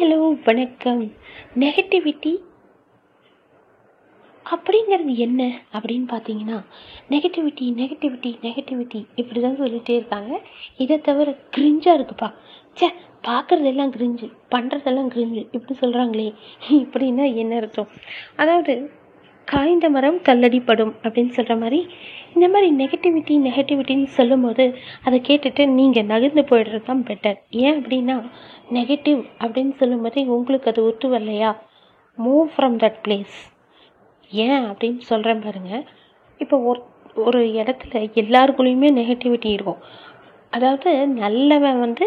Hello வணக்கம். Negativity அப்படிங்கிறது என்ன அப்படின்னு பார்த்தீங்கன்னா நெகட்டிவிட்டி நெகட்டிவிட்டி நெகட்டிவிட்டி இப்படி தான் சொல்லிகிட்டே இருக்காங்க. இதை தவிர கிரிஞ்சாக இருக்குப்பா. ச்சே பார்க்குறதெல்லாம் கிரிஞ்சு பண்ணுறதெல்லாம் கிரிஞ்சு இப்படி சொல்கிறாங்களே இப்படின்னா என்ன அர்த்தம்? அதாவது காய்ந்த மரம் கல்லடிப்படும் அப்படின்னு சொல்கிற மாதிரி இந்த மாதிரி நெகட்டிவிட்டி நெகட்டிவிட்டின்னு சொல்லும்போது அதை கேட்டுட்டு நீங்கள் நகர்ந்து போயிடுறது தான் பெட்டர் ஏன் அப்படின்னா நெகட்டிவ் அப்படின்னு சொல்லும்போது உங்களுக்கு அது ஒத்து வரலையா மூவ் ஃப்ரம் தட் பிளேஸ் ஏன் அப்படின்னு சொல்கிறேன் பாருங்கள் இப்போ ஒரு ஒரு இடத்துல எல்லாருக்குள்ளேயுமே நெகட்டிவிட்டி இருக்கும். அதாவது நல்லவன் வந்து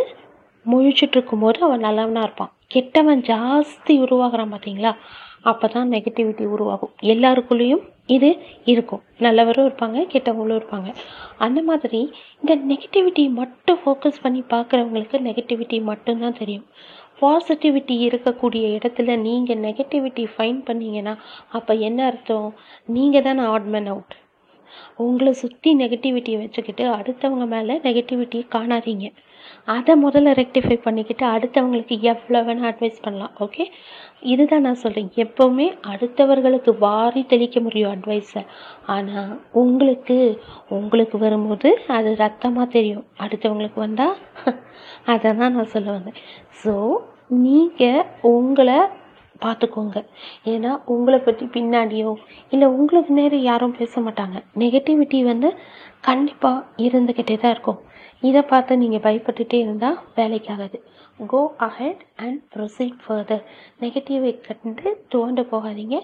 முழிச்சிட்டு இருக்கும்போது அவன் நல்லவனாக இருப்பான். கெட்டவன் ஜாஸ்தி உருவாகிறான் பார்த்தீங்களா அப்போ தான் நெகட்டிவிட்டி உருவாகும். எல்லாருக்குள்ளேயும் இது இருக்கும். நல்லவரும் இருப்பாங்க கெட்டவங்களும் இருப்பாங்க. அந்த மாதிரி இந்த நெகட்டிவிட்டி மட்டும் ஃபோக்கஸ் பண்ணி பார்க்குறவங்களுக்கு நெகட்டிவிட்டி மட்டும்தான் தெரியும். பாசிட்டிவிட்டி இருக்கக்கூடிய இடத்துல நீங்கள் நெகட்டிவிட்டி ஃபைன் பண்ணீங்கன்னா அப்போ என்ன அர்த்தம்? நீங்கள் தானே ஆட்மேன் அவுட் உங்களை சுற்றி நெகட்டிவிட்டியை வச்சுக்கிட்டு அடுத்தவங்க மேலே நெகட்டிவிட்டியை காணாதீங்க. அதை முதல்ல ரெக்டிஃபை பண்ணிக்கிட்டு அடுத்தவங்களுக்கு எவ்வளோ வேணால் அட்வைஸ் பண்ணலாம் ஓகே இதுதான் நான் சொல்கிறேன் எப்போவுமே அடுத்தவர்களுக்கு வாரி தெளிக்க முடியும் அட்வைஸை ஆனால் உங்களுக்கு உங்களுக்கு வரும்போது அது ரத்தமாக தெரியும். அடுத்தவங்களுக்கு வந்தால் அதை தான் நான் சொல்ல வந்தேன். ஸோ நீங்கள் உங்களை பார்த்துக்கோங்க. ஏன்னா உங்களை பற்றி பின்னாடியோ இல்லை உங்களுக்கு நேரம் யாரும் பேச மாட்டாங்க. நெகட்டிவிட்டி வந்து கண்டிப்பாக இருந்துக்கிட்டே தான் இருக்கும். இதை பார்த்து நீங்கள் பயப்பட்டுட்டே இருந்தால் வேலைக்கு ஆகாது. Go ahead and proceed further நெகட்டிவை கண்டு துவண்டு போகாதீங்க.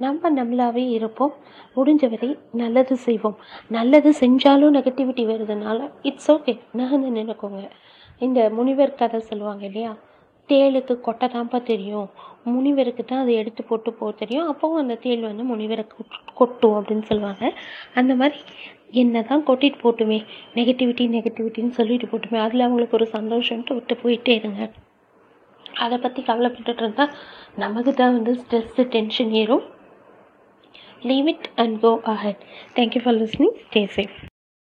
நம்ம நம்மளாவே இருப்போம். முடிஞ்ச வரை நல்லது செய்வோம். நல்லது செஞ்சாலும் நெகட்டிவிட்டி வருதுனால இட்ஸ் ஓகே நகர்ந்து நினைக்கோங்க இந்த முனிவர் கதை சொல்லுவாங்க இல்லையா? தேளுக்கு கொட்டை தான்ப்பா தெரியும். முனிவருக்கு தான் அதை எடுத்து போட்டு போக தெரியும். அப்போவும் அந்த தேள் வந்து முனிவருக்கு கொட்டும் அப்படின்னு சொல்லுவாங்க. அந்த மாதிரி என்ன தான் கொட்டிட்டு போட்டுமே நெகட்டிவிட்டி நெகட்டிவிட்டின்னு சொல்லிட்டு போட்டுமே அதில் அவங்களுக்கு ஒரு சந்தோஷம்ட்டு விட்டு போயிட்டே இருங்க. அதை பற்றி கவலைப்பட்டுட்டு இருந்தால் நமக்கு தான் வந்து ஸ்ட்ரெஸ்ஸு டென்ஷன் ஏறும். Leave it and go ahead thank you for listening stay safe